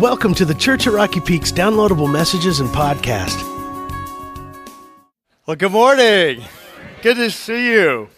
Welcome to the Church at Rocky Peaks downloadable messages and podcast. Well, good morning. Good to see you.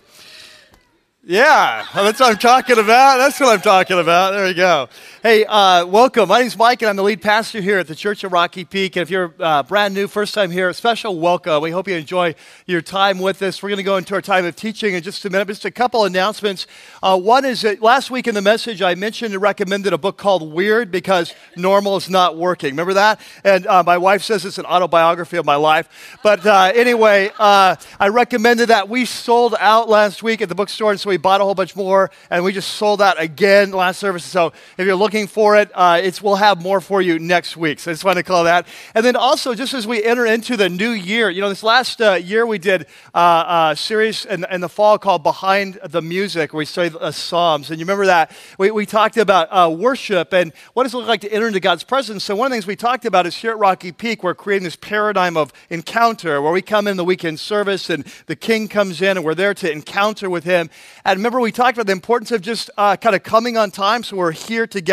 Yeah, that's what I'm talking about. That's what I'm talking about. There we go. Hey, uh, welcome. My name's Mike, and I'm the lead pastor here at the Church of Rocky Peak. And if you're uh, brand new, first time here, a special welcome. We hope you enjoy your time with us. We're going to go into our time of teaching in just a minute. Just a couple announcements. Uh, one is that last week in the message, I mentioned and recommended a book called Weird because normal is not working. Remember that? And uh, my wife says it's an autobiography of my life. But uh, anyway, uh, I recommended that. We sold out last week at the bookstore, and so we bought a whole bunch more, and we just sold out again last service. So if you're looking for it, uh, it's, we'll have more for you next week. So I just want to call that. And then also, just as we enter into the new year, you know, this last uh, year we did uh, a series in, in, the fall called Behind the Music, where we studied uh, Psalms. And you remember that? We, we talked about uh, worship and what does it look like to enter into God's presence. So one of the things we talked about is here at Rocky Peak, we're creating this paradigm of encounter where we come in the weekend service and the King comes in and we're there to encounter with him. And remember, we talked about the importance of just uh, kind of coming on time so we're here together.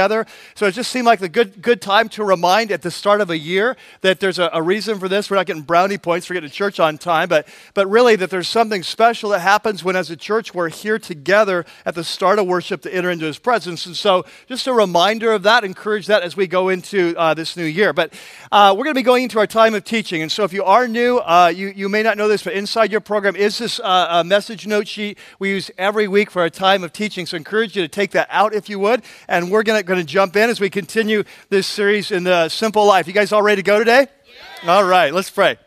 So it just seemed like a good, good time to remind at the start of a year that there's a, a reason for this. We're not getting brownie points for getting to church on time, but, but really that there's something special that happens when, as a church, we're here together at the start of worship to enter into his presence. And so just a reminder of that, encourage that as we go into uh, this new year. But uh, we're going to be going into our time of teaching. And so if you are new, uh, you, you may not know this, but inside your program is this uh, message note sheet we use every week for our time of teaching. So I encourage you to take that out if you would. And we're going to jump in as we continue this series in the simple life. You guys all ready to go today? Yeah. All right, let's pray.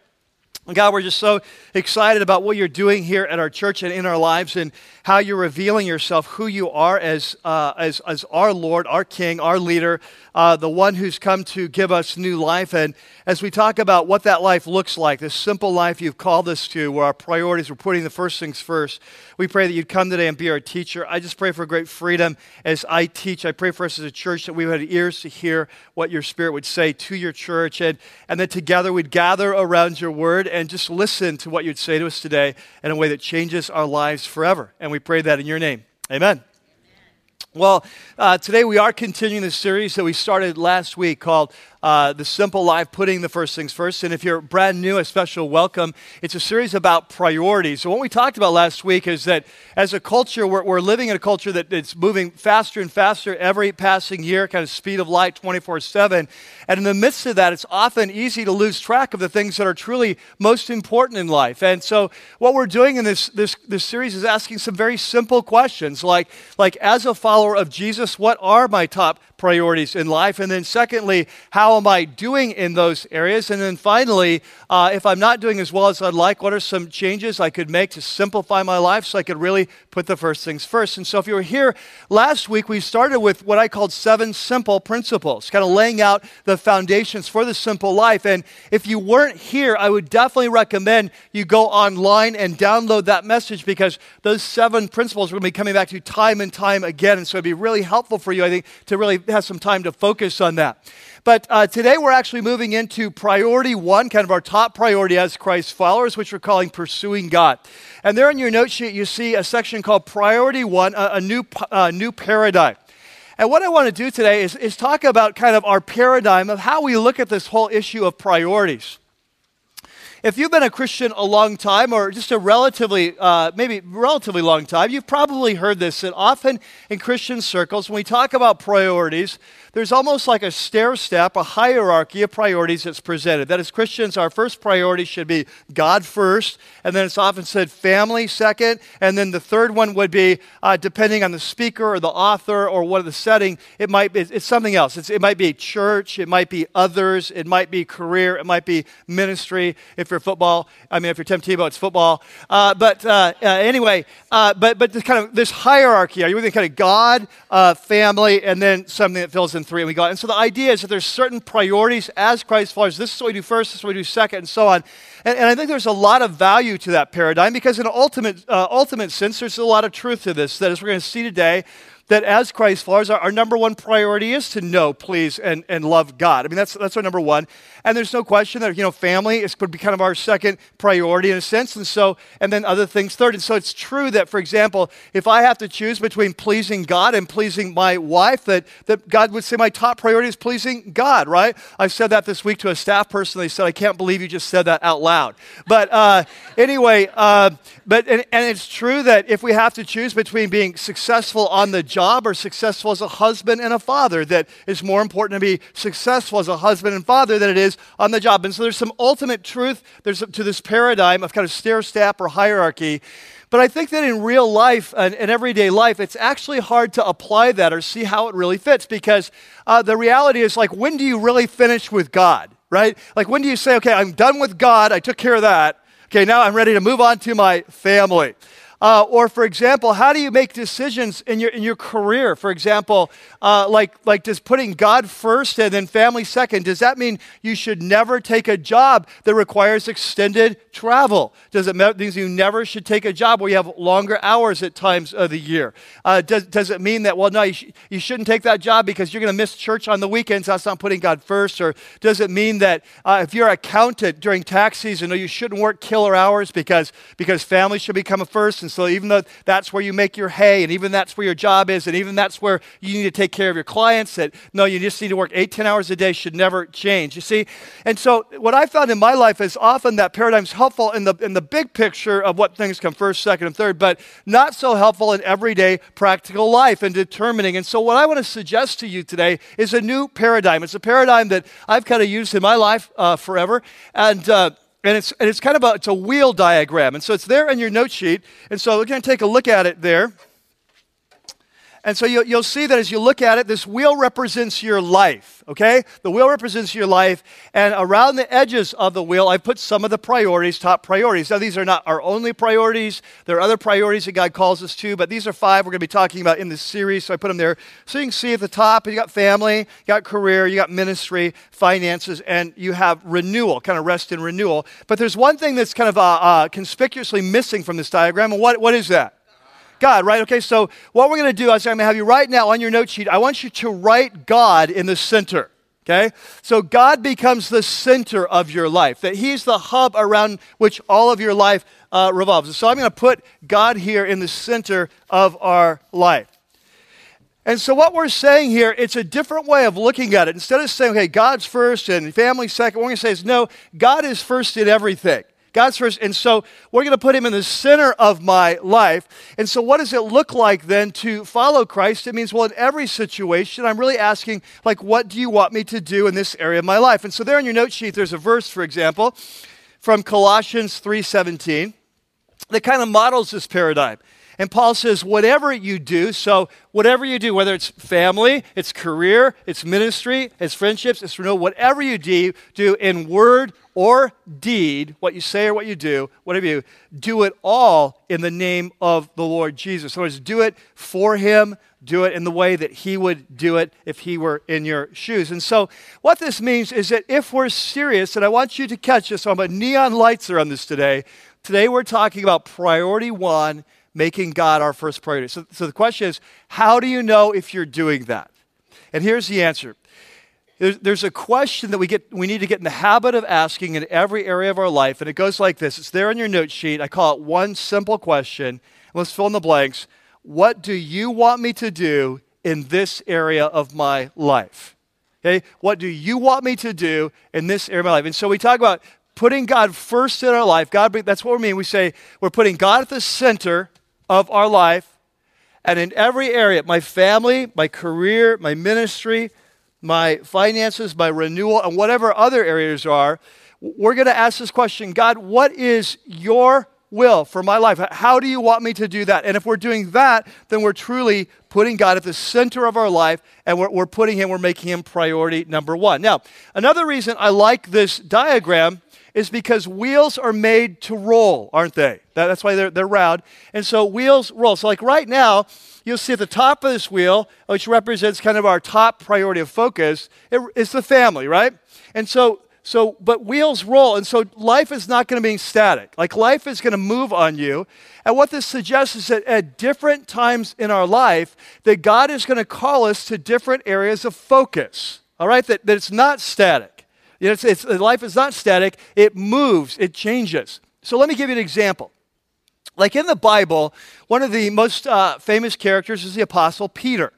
God, we're just so excited about what you're doing here at our church and in our lives and how you're revealing yourself, who you are as, uh, as, as our Lord, our King, our leader, uh, the one who's come to give us new life. And as we talk about what that life looks like, this simple life you've called us to, where our priorities, we're putting the first things first, we pray that you'd come today and be our teacher. I just pray for great freedom as I teach. I pray for us as a church that we would have ears to hear what your Spirit would say to your church and, and that together we'd gather around your word and just listen to what you'd say to us today in a way that changes our lives forever. And we pray that in your name. Amen. Well, uh, today we are continuing the series that we started last week called uh, The Simple Life, Putting the First Things First. And if you're brand new, a special welcome. It's a series about priorities. So, what we talked about last week is that as a culture, we're, we're living in a culture that it's moving faster and faster every passing year, kind of speed of light 24 7. And in the midst of that, it's often easy to lose track of the things that are truly most important in life. And so, what we're doing in this, this, this series is asking some very simple questions like, like, as a follower of Jesus, what are my top priorities in life? And then, secondly, how am I doing in those areas? And then finally, uh, if I'm not doing as well as I'd like, what are some changes I could make to simplify my life so I could really put the first things first? And so, if you were here last week, we started with what I called seven simple principles, kind of laying out the foundations for the simple life. And if you weren't here, I would definitely recommend you go online and download that message because those seven principles we're going to be coming back to you time and time again. And so, it'd be really helpful for you, I think, to really have some time to focus on that. But uh, today we're actually moving into priority one, kind of our top priority as Christ followers, which we're calling pursuing God. And there in your note sheet, you see a section called Priority One, a, a new, uh, new paradigm. And what I want to do today is, is talk about kind of our paradigm of how we look at this whole issue of priorities. If you've been a Christian a long time, or just a relatively, uh, maybe relatively long time, you've probably heard this. And often in Christian circles, when we talk about priorities, there's almost like a stair step, a hierarchy of priorities that's presented. That as Christians, our first priority should be God first, and then it's often said family second, and then the third one would be, uh, depending on the speaker or the author or what the setting, it might be, it's something else. It's, it might be church, it might be others, it might be career, it might be ministry. If you're football, I mean, if you're Tim Tebow, it's football. Uh, but uh, uh anyway, uh, but but this kind of this hierarchy. Are you with kind of God, uh, family, and then something that fills in three, and we got. And so the idea is that there's certain priorities as Christ followers. This is what we do first, this is what we do second, and so on. And, and I think there's a lot of value to that paradigm because, in ultimate, uh, ultimate sense, there's a lot of truth to this. That as we're going to see today, that as Christ followers, our, our, number one priority is to know, please, and, and love God. I mean, that's, that's our number one. And there's no question that, you know, family is, could be kind of our second priority in a sense. And so, and then other things third. And so it's true that, for example, if I have to choose between pleasing God and pleasing my wife, that, that God would say my top priority is pleasing God, right? I said that this week to a staff person. They said, I can't believe you just said that out loud. But uh, anyway, uh, but, and, and it's true that if we have to choose between being successful on the job, job or successful as a husband and a father, that it's more important to be successful as a husband and father than it is on the job. And so there's some ultimate truth there's to this paradigm of kind of stair step or hierarchy. But I think that in real life and in everyday life, it's actually hard to apply that or see how it really fits because uh, the reality is like, when do you really finish with God, right? Like, when do you say, okay, I'm done with God, I took care of that. Okay, now I'm ready to move on to my family. Uh, or, for example, how do you make decisions in your, in your career? For example, uh, like, like does putting God first and then family second, does that mean you should never take a job that requires extended travel? Does it mean you never should take a job where you have longer hours at times of the year? Uh, does, does it mean that, well, no, you, sh- you shouldn't take that job because you're going to miss church on the weekends? That's not putting God first. Or does it mean that uh, if you're an accountant during tax season, you shouldn't work killer hours because, because family should become a first? And so, even though that's where you make your hay, and even that's where your job is, and even that's where you need to take care of your clients, that no, you just need to work eight, ten hours a day should never change. You see? And so, what I found in my life is often that paradigm's helpful in the, in the big picture of what things come first, second, and third, but not so helpful in everyday practical life and determining. And so, what I want to suggest to you today is a new paradigm. It's a paradigm that I've kind of used in my life uh, forever. And, uh, and it's, and it's kind of a, it's a wheel diagram. And so it's there in your note sheet. And so we're going to take a look at it there. And so you'll, you'll see that as you look at it, this wheel represents your life, okay? The wheel represents your life. And around the edges of the wheel, I've put some of the priorities, top priorities. Now, these are not our only priorities. There are other priorities that God calls us to, but these are five we're going to be talking about in this series. So I put them there. So you can see at the top, you got family, you got career, you got ministry, finances, and you have renewal, kind of rest and renewal. But there's one thing that's kind of uh, uh, conspicuously missing from this diagram, and what, what is that? God, right? Okay, so what we're going to do is I'm going to have you right now on your note sheet. I want you to write God in the center. Okay? So God becomes the center of your life, that He's the hub around which all of your life uh, revolves. So I'm going to put God here in the center of our life. And so, what we're saying here, it's a different way of looking at it. Instead of saying, okay, God's first and family second, what we're going to say is, no, God is first in everything. God's first. And so we're going to put him in the center of my life. And so what does it look like then to follow Christ? It means, well, in every situation, I'm really asking, like, what do you want me to do in this area of my life? And so there in your note sheet, there's a verse, for example, from Colossians 3.17 that kind of models this paradigm. And Paul says, whatever you do, so whatever you do, whether it's family, it's career, it's ministry, it's friendships, it's renewal, whatever you do, do in word or deed, what you say or what you do, whatever you do, it all in the name of the Lord Jesus. So words, do it for Him, do it in the way that He would do it if He were in your shoes. And so, what this means is that if we're serious, and I want you to catch this, so I'm a neon lights are on this today. Today, we're talking about priority one, making God our first priority. So, so the question is, how do you know if you're doing that? And here's the answer there's, there's a question that we, get, we need to get in the habit of asking in every area of our life, and it goes like this. It's there on your note sheet. I call it one simple question. Let's fill in the blanks. What do you want me to do in this area of my life? Okay, what do you want me to do in this area of my life? And so we talk about putting God first in our life. God, that's what we mean. We say we're putting God at the center of our life, and in every area, my family, my career, my ministry, my finances, my renewal, and whatever other areas are, we're going to ask this question God, what is your will for my life? How do you want me to do that? And if we're doing that, then we're truly putting God at the center of our life and we're, we're putting Him, we're making Him priority number one. Now, another reason I like this diagram is because wheels are made to roll, aren't they? That, that's why they're, they're round. And so wheels roll. So, like right now, you'll see at the top of this wheel, which represents kind of our top priority of focus, it, it's the family, right? And so, So, but wheels roll. And so life is not going to be static. Like life is going to move on you. And what this suggests is that at different times in our life, that God is going to call us to different areas of focus. All right? That, that it's not static. It's, it's, life is not static, it moves, it changes. So let me give you an example. Like in the Bible, one of the most uh, famous characters is the Apostle Peter.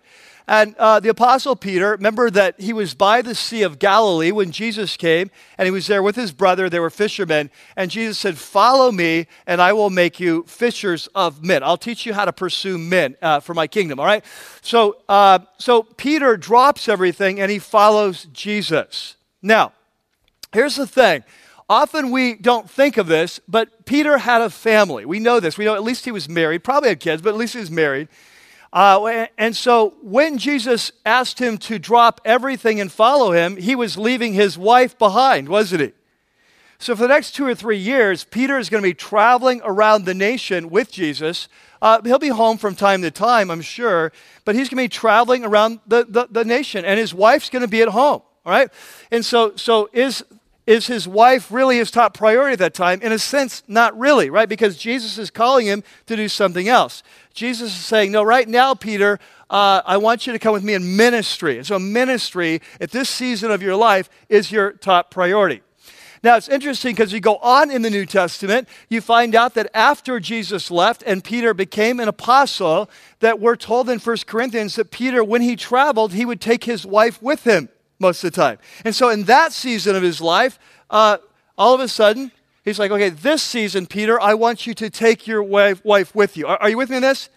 And uh, the Apostle Peter, remember that he was by the Sea of Galilee when Jesus came, and he was there with his brother. They were fishermen. And Jesus said, Follow me, and I will make you fishers of men. I'll teach you how to pursue men uh, for my kingdom, all right? So, uh, so Peter drops everything and he follows Jesus. Now, here's the thing. Often we don't think of this, but Peter had a family. We know this. We know at least he was married, probably had kids, but at least he was married. Uh, and so when Jesus asked him to drop everything and follow him, he was leaving his wife behind, wasn't he? So for the next two or three years, Peter is going to be traveling around the nation with Jesus. Uh, he'll be home from time to time, I'm sure, but he's going to be traveling around the, the, the nation, and his wife's going to be at home. All right? And so, so is is his wife really his top priority at that time? In a sense, not really, right? Because Jesus is calling him to do something else. Jesus is saying, No, right now, Peter, uh, I want you to come with me in ministry. And so, ministry at this season of your life is your top priority. Now, it's interesting because you go on in the New Testament, you find out that after Jesus left and Peter became an apostle, that we're told in 1 Corinthians that Peter, when he traveled, he would take his wife with him most of the time. And so, in that season of his life, uh, all of a sudden, he's like, okay, this season, Peter, I want you to take your wife, with you. Are, are you with me in this?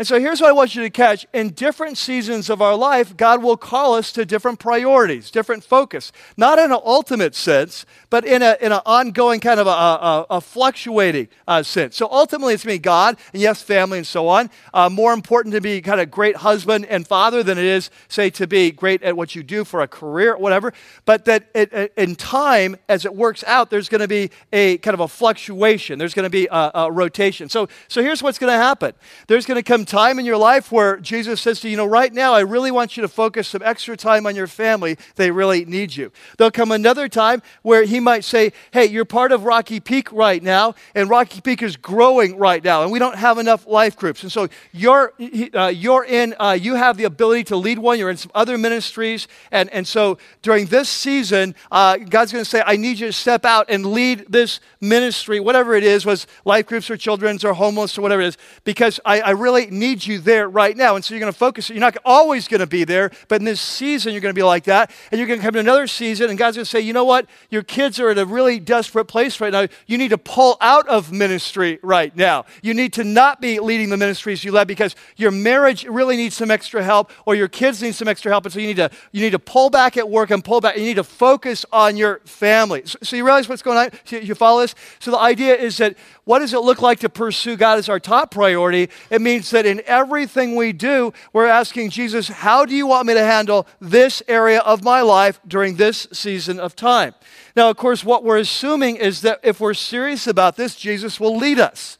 And so here's what I want you to catch. In different seasons of our life, God will call us to different priorities, different focus. Not in an ultimate sense, but in, a, in an ongoing kind of a, a, a fluctuating uh, sense. So ultimately, it's me, God, and yes, family and so on. Uh, more important to be kind of great husband and father than it is, say, to be great at what you do for a career, whatever. But that it, in time, as it works out, there's going to be a kind of a fluctuation. There's going to be a, a rotation. So, so here's what's going to happen. There's going to come time in your life where Jesus says to you, you know, right now, I really want you to focus some extra time on your family. They really need you. There'll come another time where he might say, hey, you're part of Rocky Peak right now, and Rocky Peak is growing right now, and we don't have enough life groups. And so you're, uh, you're in, uh, you have the ability to lead one, you're in some other ministries. And, and so during this season, uh, God's going to say, I need you to step out and lead this ministry, whatever it is, was life groups or children's or homeless or whatever it is, because I, I really needs you there right now. And so you're going to focus. You're not always going to be there, but in this season, you're going to be like that. And you're going to come to another season, and God's going to say, you know what? Your kids are at a really desperate place right now. You need to pull out of ministry right now. You need to not be leading the ministries you led because your marriage really needs some extra help, or your kids need some extra help. And so you need to, you need to pull back at work and pull back. You need to focus on your family. So, so you realize what's going on? You follow this? So the idea is that what does it look like to pursue God as our top priority? It means that in everything we do, we're asking Jesus, how do you want me to handle this area of my life during this season of time? Now, of course, what we're assuming is that if we're serious about this, Jesus will lead us.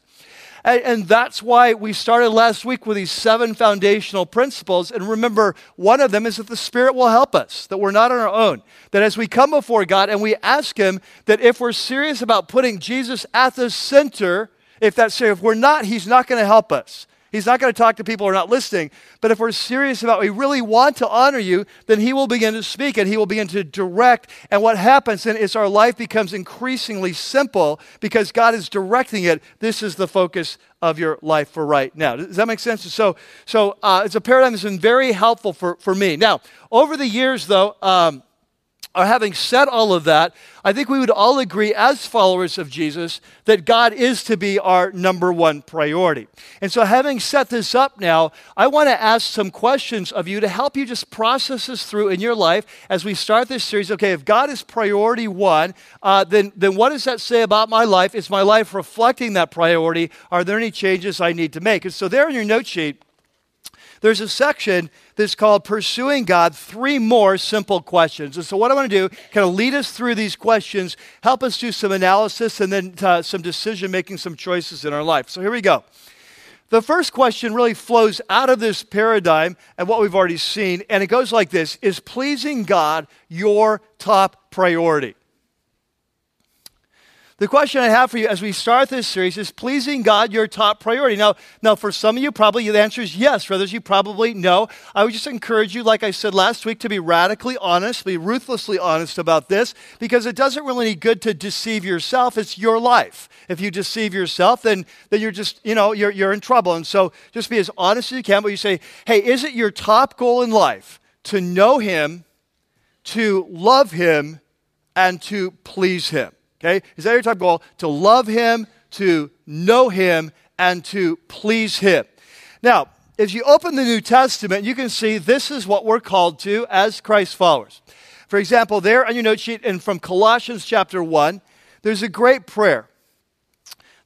And, that's why we started last week with these seven foundational principles. And remember, one of them is that the Spirit will help us, that we're not on our own. That as we come before God and we ask Him, that if we're serious about putting Jesus at the center, if that's if we're not, He's not going to help us. He's not going to talk to people who are not listening. But if we're serious about we really want to honor you, then he will begin to speak and he will begin to direct. And what happens then is our life becomes increasingly simple because God is directing it. This is the focus of your life for right now. Does that make sense? So, so uh, it's a paradigm that's been very helpful for, for me. Now, over the years, though, um, having said all of that, I think we would all agree as followers of Jesus that God is to be our number one priority. And so, having set this up now, I want to ask some questions of you to help you just process this through in your life as we start this series. Okay, if God is priority one, uh, then, then what does that say about my life? Is my life reflecting that priority? Are there any changes I need to make? And so, there in your note sheet, there's a section that's called Pursuing God, three more simple questions. And so, what I want to do, kind of lead us through these questions, help us do some analysis and then uh, some decision making, some choices in our life. So, here we go. The first question really flows out of this paradigm and what we've already seen, and it goes like this Is pleasing God your top priority? The question I have for you as we start this series is pleasing God your top priority? Now, now for some of you, probably the answer is yes. For others, you probably no. I would just encourage you, like I said last week, to be radically honest, be ruthlessly honest about this, because it doesn't really any good to deceive yourself. It's your life. If you deceive yourself, then, then you're just, you know, you're, you're in trouble. And so just be as honest as you can, but you say, hey, is it your top goal in life to know Him, to love Him, and to please Him? Okay? Is that your top goal? To love Him, to know Him, and to please Him. Now, if you open the New Testament, you can see this is what we're called to as Christ followers. For example, there on your note sheet and from Colossians chapter 1, there's a great prayer.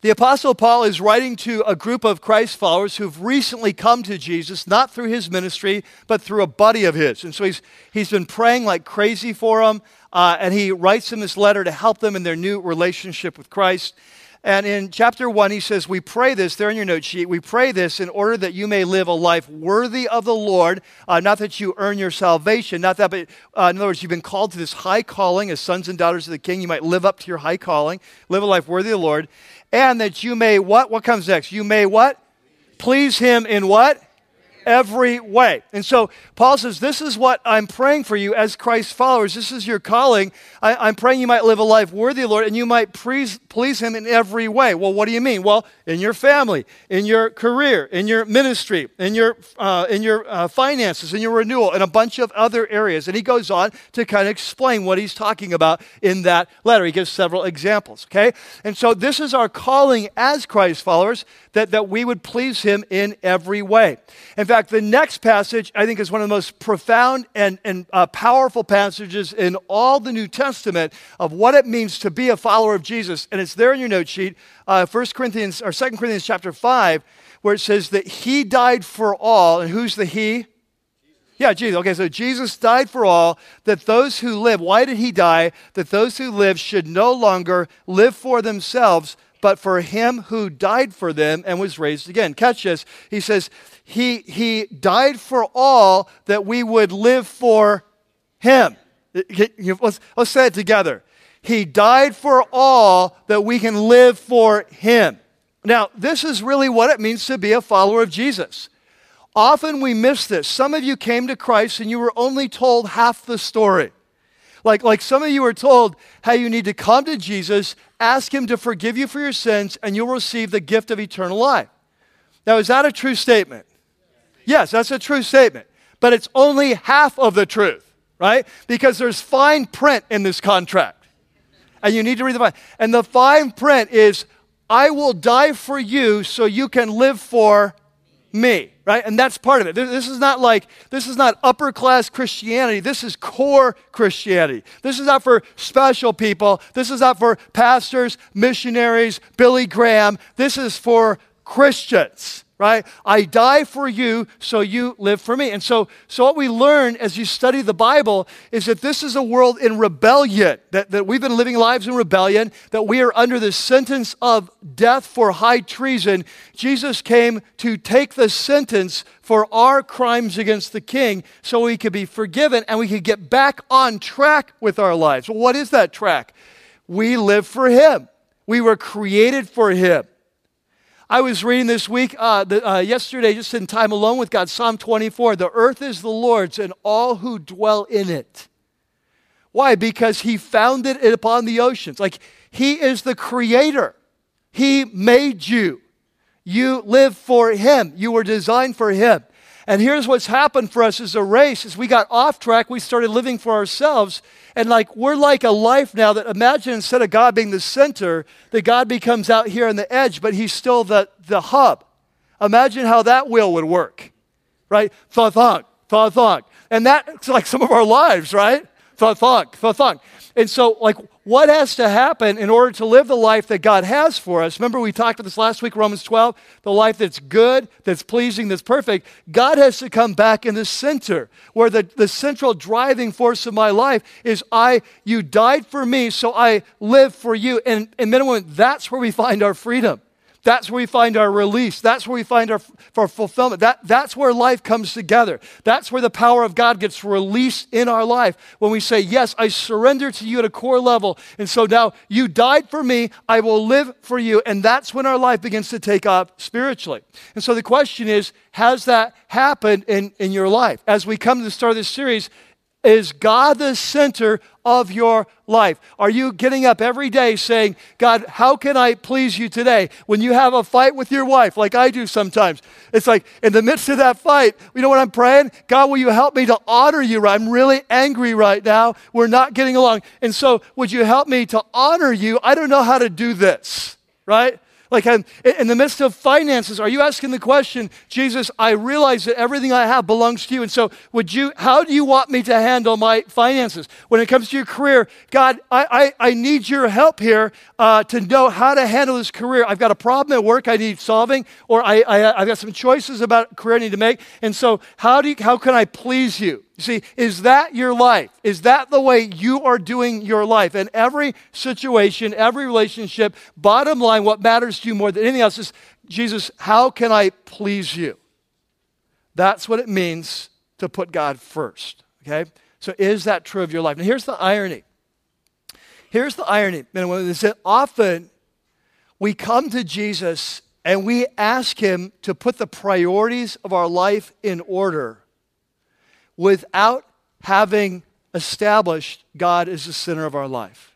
The Apostle Paul is writing to a group of Christ followers who've recently come to Jesus, not through his ministry, but through a buddy of his. And so he's, he's been praying like crazy for them, uh, and he writes them this letter to help them in their new relationship with Christ. And in chapter one, he says, We pray this, there in your note sheet, we pray this in order that you may live a life worthy of the Lord, uh, not that you earn your salvation, not that, but uh, in other words, you've been called to this high calling as sons and daughters of the King. You might live up to your high calling, live a life worthy of the Lord and that you may what? What comes next? You may what? Please him in what? Every way. And so Paul says, This is what I'm praying for you as Christ's followers. This is your calling. I, am praying you might live a life worthy of the Lord and you might please, please Him in every way. Well, what do you mean? Well, in your family, in your career, in your ministry, in your, uh, in your uh, finances, in your renewal, and a bunch of other areas. And he goes on to kind of explain what he's talking about in that letter. He gives several examples, okay? And so this is our calling as Christ followers that, that we would please Him in every way. In fact, fact, the next passage, I think, is one of the most profound and, and uh, powerful passages in all the New Testament of what it means to be a follower of Jesus. And it's there in your note sheet, uh, 1 Corinthians, or 2 Corinthians chapter 5, where it says that he died for all. And who's the he? Yeah, Jesus. Okay, so Jesus died for all, that those who live, why did he die? That those who live should no longer live for themselves, but for him who died for them and was raised again. Catch this. He says, He, he died for all that we would live for him. Let's, let's say it together. He died for all that we can live for him. Now, this is really what it means to be a follower of Jesus. Often we miss this. Some of you came to Christ and you were only told half the story. Like, like some of you were told how you need to come to Jesus, ask Him to forgive you for your sins, and you'll receive the gift of eternal life. Now, is that a true statement? Yes, that's a true statement. But it's only half of the truth, right? Because there's fine print in this contract. And you need to read the fine. And the fine print is I will die for you so you can live for me, right? And that's part of it. This is not like, this is not upper class Christianity. This is core Christianity. This is not for special people. This is not for pastors, missionaries, Billy Graham. This is for Christians right? I die for you, so you live for me. And so, so what we learn as you study the Bible is that this is a world in rebellion, that, that we've been living lives in rebellion, that we are under the sentence of death for high treason. Jesus came to take the sentence for our crimes against the king so we could be forgiven and we could get back on track with our lives. Well, what is that track? We live for him. We were created for him. I was reading this week, uh, the, uh, yesterday, just in time alone with God, Psalm 24. The earth is the Lord's and all who dwell in it. Why? Because He founded it upon the oceans. Like He is the creator, He made you. You live for Him, you were designed for Him. And here's what's happened for us as a race: as we got off track, we started living for ourselves, and like we're like a life now that imagine instead of God being the center, that God becomes out here on the edge, but He's still the the hub. Imagine how that wheel would work, right? Thunk, thunk, thunk, and that's like some of our lives, right? Thunk, thunk, thunk. And so, like, what has to happen in order to live the life that God has for us? Remember, we talked about this last week, Romans 12, the life that's good, that's pleasing, that's perfect. God has to come back in the center, where the, the central driving force of my life is I, you died for me, so I live for you. And, and men and women, that's where we find our freedom. That's where we find our release. That's where we find our, our fulfillment. That, that's where life comes together. That's where the power of God gets released in our life when we say, Yes, I surrender to you at a core level. And so now you died for me, I will live for you. And that's when our life begins to take up spiritually. And so the question is, has that happened in, in your life? As we come to the start of this series, is God the center of your life? Are you getting up every day saying, God, how can I please you today? When you have a fight with your wife, like I do sometimes, it's like in the midst of that fight, you know what I'm praying? God, will you help me to honor you? I'm really angry right now. We're not getting along. And so, would you help me to honor you? I don't know how to do this, right? Like I'm, in the midst of finances, are you asking the question, Jesus, I realize that everything I have belongs to you. And so would you, how do you want me to handle my finances? When it comes to your career, God, I, I, I need your help here uh, to know how to handle this career. I've got a problem at work I need solving, or I, I, I've got some choices about career I need to make. And so how, do you, how can I please you? You see, is that your life? Is that the way you are doing your life? In every situation, every relationship, bottom line, what matters to you more than anything else is Jesus, how can I please you? That's what it means to put God first. Okay? So is that true of your life? Now here's the irony. Here's the irony. men And women, is that often we come to Jesus and we ask him to put the priorities of our life in order without having established God as the center of our life.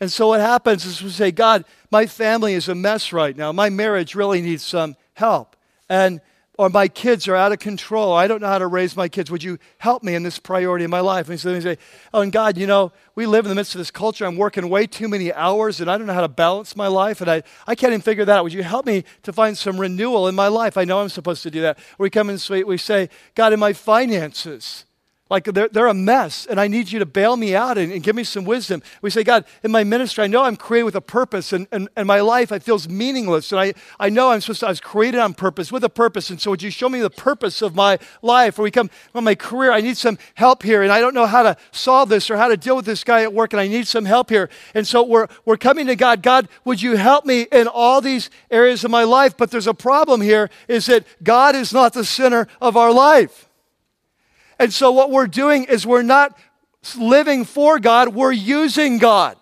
And so what happens is we say, God, my family is a mess right now. My marriage really needs some help. And or my kids are out of control. I don't know how to raise my kids. Would you help me in this priority in my life? And so they say, Oh, and God, you know, we live in the midst of this culture. I'm working way too many hours and I don't know how to balance my life. And I, I can't even figure that out. Would you help me to find some renewal in my life? I know I'm supposed to do that. we come and we say, God, in my finances, like they're, they're a mess, and I need you to bail me out and, and, give me some wisdom. We say, God, in my ministry, I know I'm created with a purpose, and, and, and my life, I feels meaningless. And I, I know I'm supposed to, I was created on purpose, with a purpose. And so would you show me the purpose of my life? Or we come on my career, I need some help here, and I don't know how to solve this or how to deal with this guy at work, and I need some help here. And so we're, we're coming to God. God, would you help me in all these areas of my life? But there's a problem here, is that God is not the center of our life. And so what we're doing is we're not living for God, we're using God.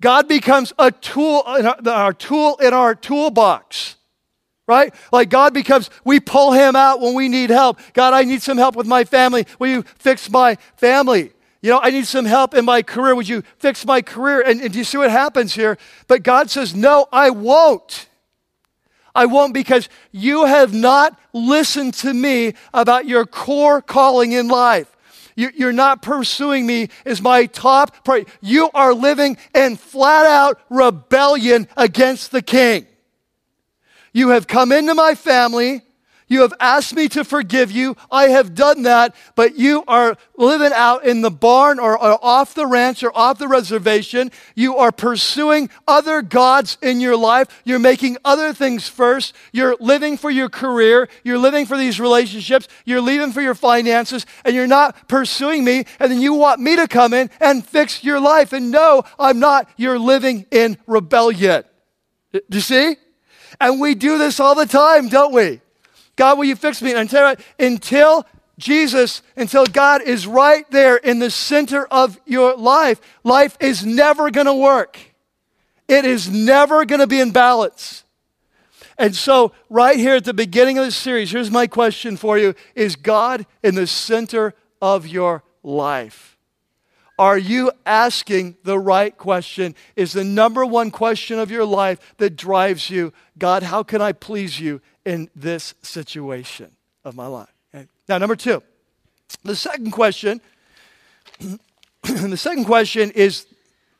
God becomes a tool, our, tool in our toolbox right? Like God becomes, we pull him out when we need help. God, I need some help with my family. Will you fix my family? You know, I need some help in my career. Would you fix my career? And, and do you see what happens here? But God says, no, I won't. I won't because you have not listened to me about your core calling in life. You're not pursuing me as my top priority. You are living in flat out rebellion against the king. You have come into my family. You have asked me to forgive you. I have done that, but you are living out in the barn or, or, off the ranch or off the reservation. You are pursuing other gods in your life. You're making other things first. You're living for your career. You're living for these relationships. You're living for your finances, and you're not pursuing me. And then you want me to come in and fix your life. And no, I'm not. You're living in rebellion. Do you see? And we do this all the time, don't we? God, will you fix me? Until, until Jesus, until God is right there in the center of your life, life is never going to work. It is never going to be in balance. And so, right here at the beginning of the series, here's my question for you Is God in the center of your life? Are you asking the right question? Is the number one question of your life that drives you, God, how can I please you in this situation of my life. Okay? Now, number two, the second question, the second question is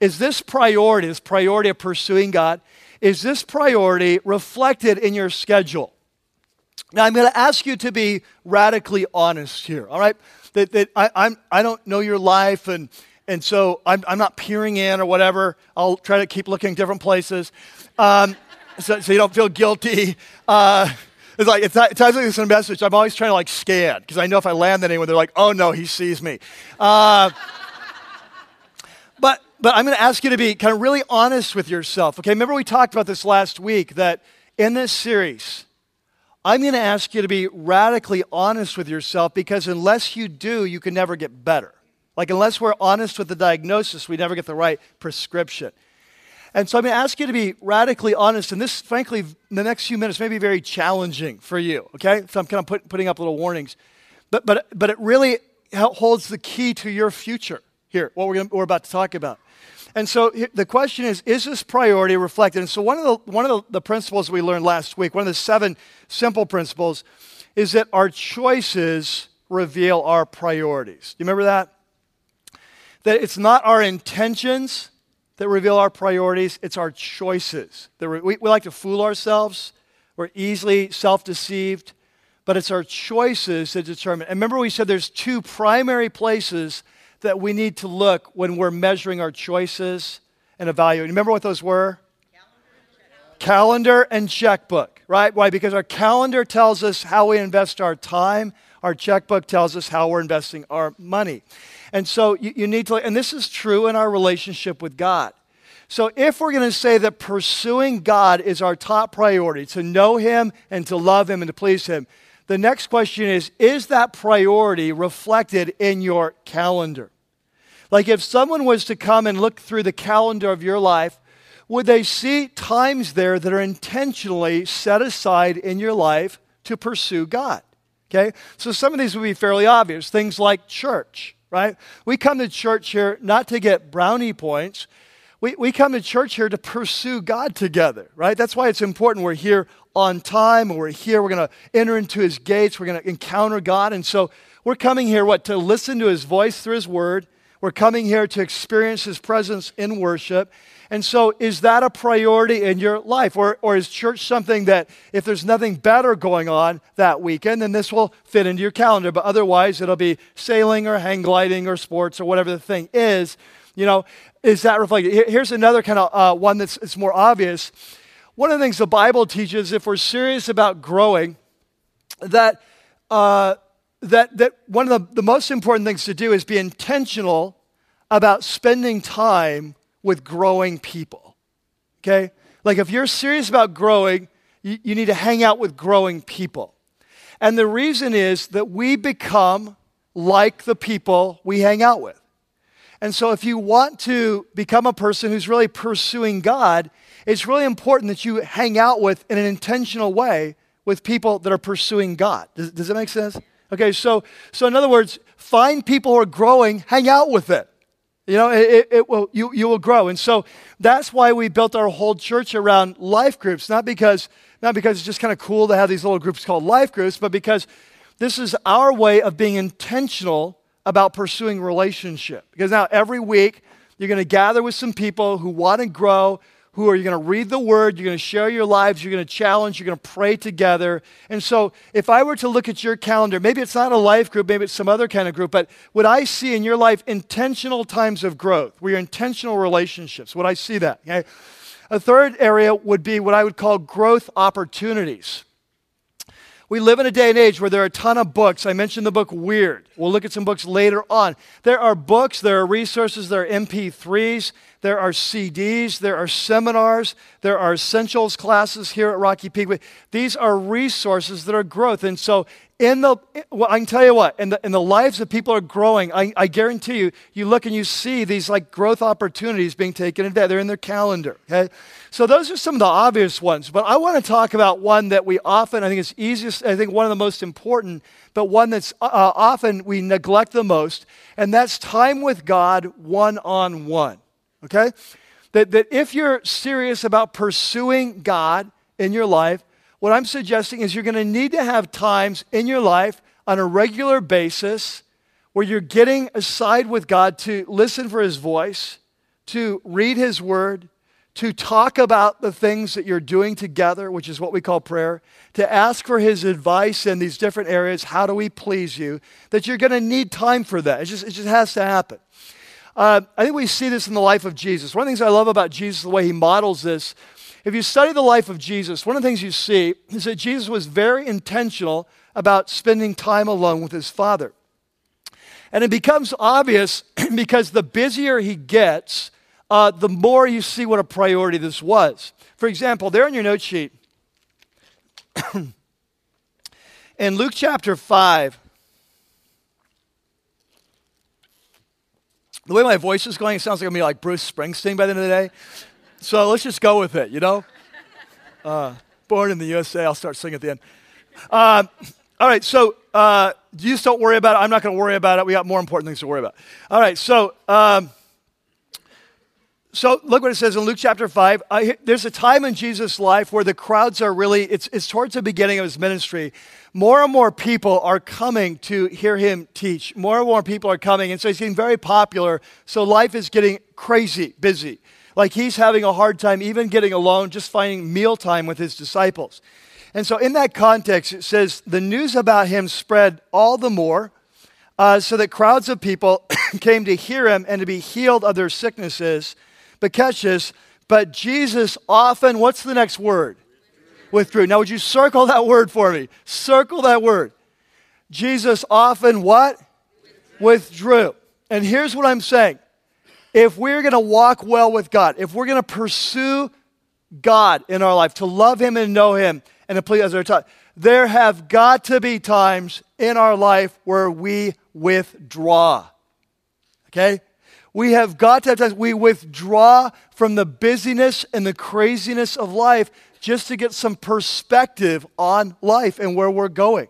is this priority, this priority of pursuing God, is this priority reflected in your schedule? Now, I'm going to ask you to be radically honest here, all right? That, that I, I'm, I don't know your life, and, and so I'm, I'm not peering in or whatever. I'll try to keep looking different places. Um, so, so you don't feel guilty. Uh, it's like it's, it's like this in a message. I'm always trying to like scan because I know if I land on anyone, they're like, "Oh no, he sees me." Uh, but but I'm going to ask you to be kind of really honest with yourself. Okay, remember we talked about this last week that in this series, I'm going to ask you to be radically honest with yourself because unless you do, you can never get better. Like, unless we're honest with the diagnosis, we never get the right prescription. And so I'm going to ask you to be radically honest. And this, frankly, in the next few minutes may be very challenging for you, okay? So I'm kind of put, putting up little warnings. But, but, but it really holds the key to your future here, what we're, gonna, we're about to talk about. And so the question is is this priority reflected? And so, one of, the, one of the, the principles we learned last week, one of the seven simple principles, is that our choices reveal our priorities. Do you remember that? That it's not our intentions that reveal our priorities, it's our choices. Re- we, we like to fool ourselves, we're easily self deceived, but it's our choices that determine. And remember, we said there's two primary places that we need to look when we're measuring our choices and evaluating. Remember what those were? Calendar and checkbook, right? Why? Because our calendar tells us how we invest our time, our checkbook tells us how we're investing our money. And so you, you need to, and this is true in our relationship with God. So if we're going to say that pursuing God is our top priority, to know Him and to love Him and to please Him, the next question is Is that priority reflected in your calendar? Like if someone was to come and look through the calendar of your life, would they see times there that are intentionally set aside in your life to pursue God? Okay? So some of these would be fairly obvious. Things like church, right? We come to church here not to get brownie points. We, we come to church here to pursue God together, right? That's why it's important. We're here on time and we're here. We're going to enter into his gates. We're going to encounter God. And so we're coming here, what? To listen to his voice through his word we're coming here to experience His presence in worship. And so, is that a priority in your life? Or, or is church something that, if there's nothing better going on that weekend, then this will fit into your calendar? But otherwise, it'll be sailing or hang gliding or sports or whatever the thing is. You know, is that reflected? Here's another kind of uh, one that's it's more obvious. One of the things the Bible teaches, if we're serious about growing, that uh, that, that one of the, the most important things to do is be intentional about spending time with growing people. Okay? Like if you're serious about growing, you, you need to hang out with growing people. And the reason is that we become like the people we hang out with. And so, if you want to become a person who's really pursuing God, it's really important that you hang out with in an intentional way with people that are pursuing God. Does, does that make sense? Okay, so, so in other words, find people who are growing, hang out with it. You know, it, it, will, you, you will grow. And so that's why we built our whole church around life groups, not because, not because it's just kind of cool to have these little groups called life groups, but because this is our way of being intentional about pursuing relationship. Because now every week you're going to gather with some people who want to grow, who are you going to read the word, you're going to share your lives, you're going to challenge, you're going to pray together. And so, if I were to look at your calendar, maybe it's not a life group, maybe it's some other kind of group, but would I see in your life intentional times of growth, where your intentional relationships? Would I see that? Okay? A third area would be what I would call growth opportunities. We live in a day and age where there are a ton of books. I mentioned the book Weird. We'll look at some books later on. There are books, there are resources, there are MP3s, there are CDs, there are seminars, there are essentials classes here at Rocky Peak. These are resources that are growth. And so, in the, well, I can tell you what, in the, in the lives of people are growing, I, I guarantee you, you look and you see these like growth opportunities being taken advantage. They're in their calendar. Okay? So, those are some of the obvious ones. But I want to talk about one that we often, I think it's easiest, I think one of the most important, but one that's uh, often we neglect the most, and that's time with God one on one okay? That, that if you're serious about pursuing God in your life, what I'm suggesting is you're going to need to have times in your life on a regular basis where you're getting aside with God to listen for His voice, to read His word, to talk about the things that you're doing together, which is what we call prayer, to ask for His advice in these different areas. How do we please you? That you're going to need time for that. It just, it just has to happen. Uh, I think we see this in the life of Jesus. One of the things I love about Jesus, the way he models this, if you study the life of Jesus, one of the things you see is that Jesus was very intentional about spending time alone with his Father. And it becomes obvious because the busier he gets, uh, the more you see what a priority this was. For example, there in your note sheet, in Luke chapter 5, the way my voice is going, it sounds like I'm going to be like Bruce Springsteen by the end of the day. So let's just go with it, you know? Uh, born in the USA, I'll start singing at the end. Uh, all right, so uh, you just don't worry about it. I'm not going to worry about it. We got more important things to worry about. All right, so. Um, so look what it says in Luke chapter 5. Uh, there's a time in Jesus' life where the crowds are really, it's, it's towards the beginning of his ministry. More and more people are coming to hear him teach. More and more people are coming. And so he's getting very popular. So life is getting crazy, busy. Like he's having a hard time even getting alone, just finding meal time with his disciples. And so in that context, it says the news about him spread all the more. Uh, so that crowds of people came to hear him and to be healed of their sicknesses. But catch this. But Jesus often, what's the next word? Withdrew. Now, would you circle that word for me? Circle that word. Jesus often what? Withdrew. And here's what I'm saying. If we're going to walk well with God, if we're going to pursue God in our life, to love Him and know Him, and to please as our time, there have got to be times in our life where we withdraw. Okay? We have got to have times we withdraw from the busyness and the craziness of life just to get some perspective on life and where we're going.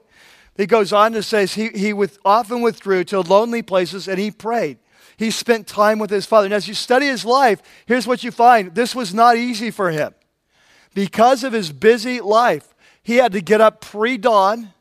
He goes on to say he, he with, often withdrew to lonely places and he prayed. He spent time with his father. And as you study his life, here's what you find this was not easy for him. Because of his busy life, he had to get up pre dawn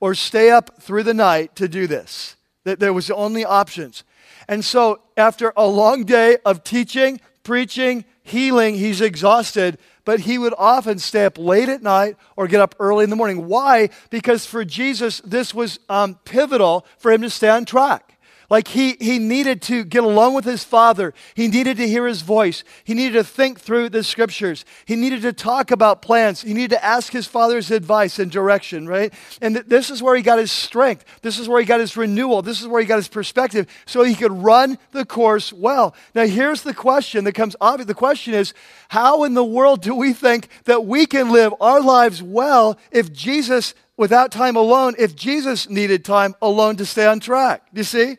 or stay up through the night to do this. There was only options. And so, after a long day of teaching, preaching, healing, he's exhausted, but he would often stay up late at night or get up early in the morning. Why? Because for Jesus, this was um, pivotal for him to stay on track. Like he, he needed to get along with his father. He needed to hear his voice. He needed to think through the scriptures. He needed to talk about plans. He needed to ask his father's advice and direction, right? And th- this is where he got his strength. This is where he got his renewal. This is where he got his perspective so he could run the course well. Now, here's the question that comes obvious. The question is how in the world do we think that we can live our lives well if Jesus, without time alone, if Jesus needed time alone to stay on track? You see?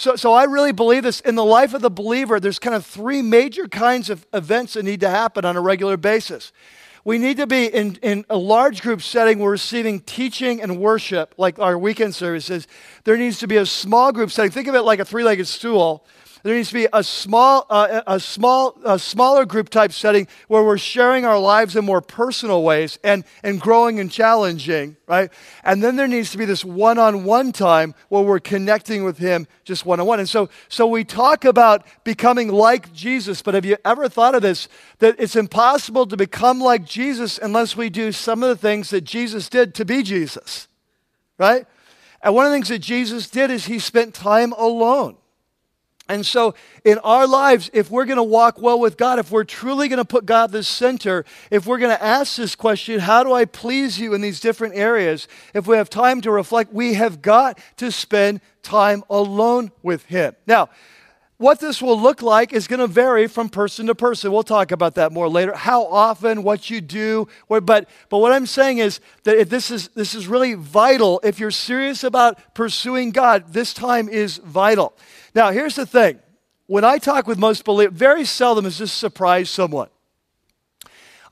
So, so I really believe this. In the life of the believer, there's kind of three major kinds of events that need to happen on a regular basis. We need to be in, in a large group setting. We're receiving teaching and worship, like our weekend services. There needs to be a small group setting. Think of it like a three legged stool there needs to be a small, uh, a small, a smaller group type setting where we're sharing our lives in more personal ways and, and growing and challenging, right? And then there needs to be this one-on-one time where we're connecting with Him just one-on-one. And so, so we talk about becoming like Jesus, but have you ever thought of this? That it's impossible to become like Jesus unless we do some of the things that Jesus did to be Jesus, right? And one of the things that Jesus did is He spent time alone. And so, in our lives, if we're going to walk well with God, if we're truly going to put God at the center, if we're going to ask this question, how do I please you in these different areas? If we have time to reflect, we have got to spend time alone with Him. Now, what this will look like is going to vary from person to person. We'll talk about that more later. How often, what you do, but but what I'm saying is that if this is this is really vital. If you're serious about pursuing God, this time is vital. Now, here's the thing when I talk with most believers, very seldom does this surprise someone.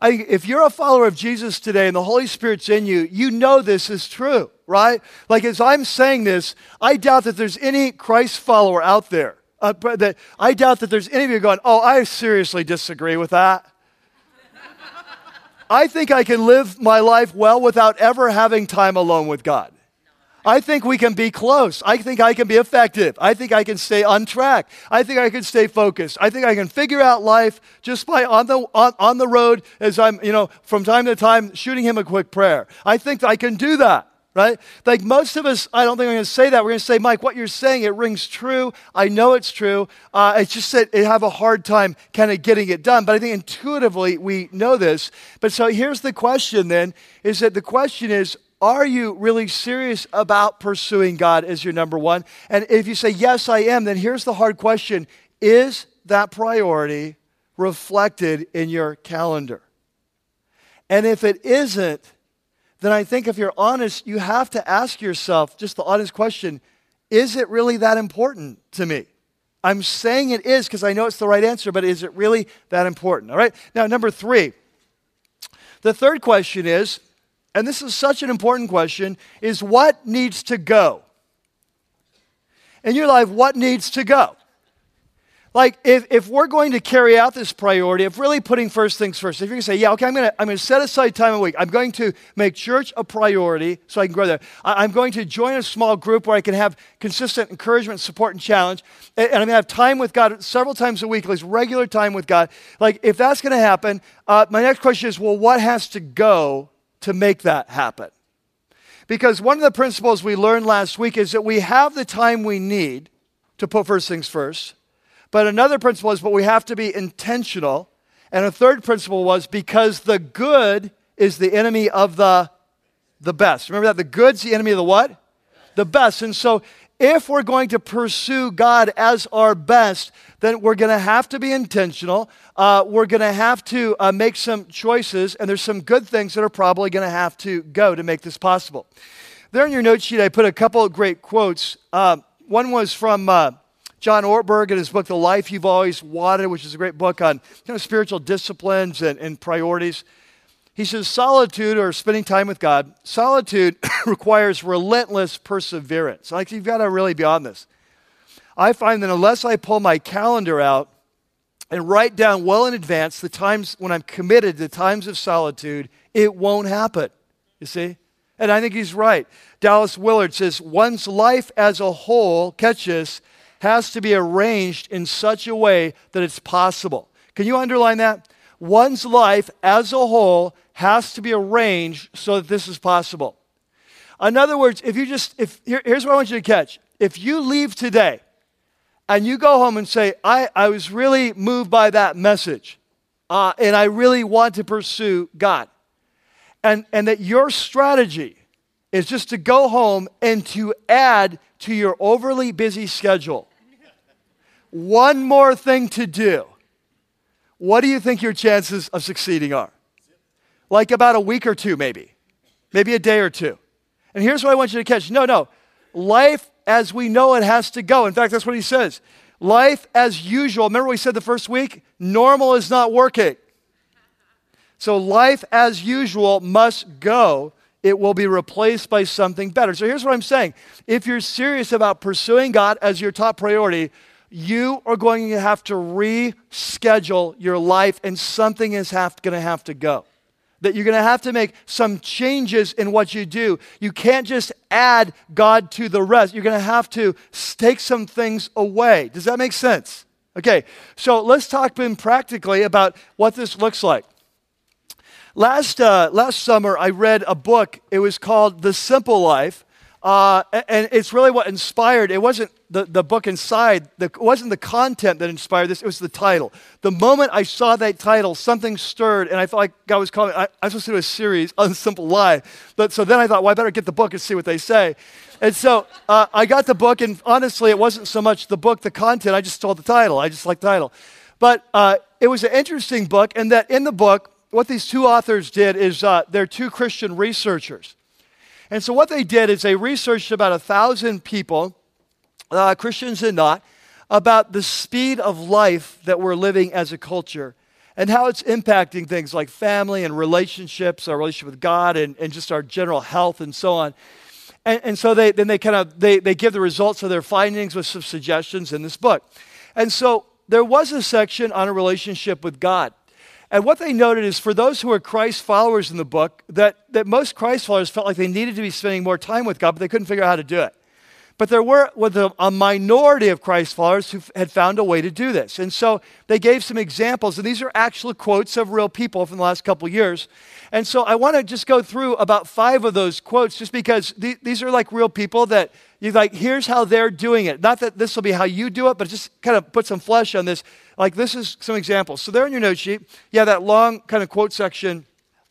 I, if you're a follower of Jesus today and the Holy Spirit's in you, you know this is true, right? Like as I'm saying this, I doubt that there's any Christ follower out there. Uh, that I doubt that there's any of you going, oh, I seriously disagree with that. I think I can live my life well without ever having time alone with God. I think we can be close. I think I can be effective. I think I can stay on track. I think I can stay focused. I think I can figure out life just by on the, on, on the road as I'm, you know, from time to time shooting him a quick prayer. I think I can do that right? Like most of us, I don't think I'm going to say that. We're going to say, Mike, what you're saying, it rings true. I know it's true. Uh, it's just that I have a hard time kind of getting it done. But I think intuitively we know this. But so here's the question then is that the question is, are you really serious about pursuing God as your number one? And if you say, Yes, I am, then here's the hard question Is that priority reflected in your calendar? And if it isn't, then I think if you're honest, you have to ask yourself just the honest question is it really that important to me? I'm saying it is because I know it's the right answer, but is it really that important? All right. Now, number three. The third question is, and this is such an important question, is what needs to go? In your life, what needs to go? Like, if, if we're going to carry out this priority of really putting first things first, if you're going to say, yeah, okay, I'm going to I'm to set aside time a week, I'm going to make church a priority so I can grow there. I, am going to join a small group where I can have consistent encouragement, support, and challenge. And, and I'm going to have time with God several times a week, at least regular time with God. Like, if that's going to happen, uh, my next question is, well, what has to go to make that happen? Because one of the principles we learned last week is that we have the time we need to put first things first. But another principle is, but we have to be intentional. And a third principle was because the good is the enemy of the, the best. Remember that? The good's the enemy of the what? The best. And so if we're going to pursue God as our best, then we're going to have to be intentional. Uh, we're going to have to uh, make some choices, and there's some good things that are probably going to have to go to make this possible. There in your note sheet, I put a couple of great quotes. Uh, one was from uh, John Ortberg in his book, The Life You've Always Wanted, which is a great book on you know, spiritual disciplines and, and priorities. He says, solitude or spending time with God, solitude requires relentless perseverance. Like, you've got to really be on this. I find that unless I pull my calendar out and write down well in advance the times when I'm committed to times of solitude, it won't happen. You see? And I think he's right. Dallas Willard says, one's life as a whole, catch this, has to be arranged in such a way that it's possible. Can you underline that? One's life as a whole has to be arranged so that this is possible. In other words, if you just, if here, here's what I want you to catch. If you leave today and you go home and say, I, I was really moved by that message, uh, and I really want to pursue God, and, and that your strategy is just to go home and to add to your overly busy schedule one more thing to do, what do you think your chances of succeeding are? Like about a week or two, maybe, maybe a day or two. And here's what I want you to catch no, no. Life as we know it has to go. In fact, that's what he says. Life as usual. Remember, we said the first week? Normal is not working. So, life as usual must go. It will be replaced by something better. So, here's what I'm saying. If you're serious about pursuing God as your top priority, you are going to have to reschedule your life and something is going to have to go. That you're going to have to make some changes in what you do. You can't just add God to the rest. You're going to have to take some things away. Does that make sense? Okay, so let's talk then practically about what this looks like. Last, uh, last summer, I read a book. It was called The Simple Life uh, and it's really what inspired. It wasn't the, the book inside, the, it wasn't the content that inspired this, it was the title. The moment I saw that title, something stirred, and I felt like God was calling. I, I was supposed to do a series on Simple Life. But so then I thought, well, I better get the book and see what they say. And so uh, I got the book, and honestly, it wasn't so much the book, the content, I just stole the title. I just like the title. But uh, it was an interesting book, and that in the book, what these two authors did is uh, they're two Christian researchers. And so what they did is they researched about a thousand people, uh, Christians and not, about the speed of life that we're living as a culture and how it's impacting things like family and relationships, our relationship with God, and, and just our general health and so on. And, and so they, then they kind of they, they give the results of their findings with some suggestions in this book. And so there was a section on a relationship with God. And what they noted is for those who are Christ followers in the book, that, that most Christ followers felt like they needed to be spending more time with God, but they couldn't figure out how to do it. But there were with a, minority of Christ followers who had found a way to do this. And so they gave some examples, and these are actual quotes of real people from the last couple years. And so I want to just go through about five of those quotes just because th- these are like real people that you're like, here's how they're doing it. Not that this will be how you do it, but just kind of put some flesh on this. Like, this is some examples. So, there in your note sheet, have that long kind of quote section.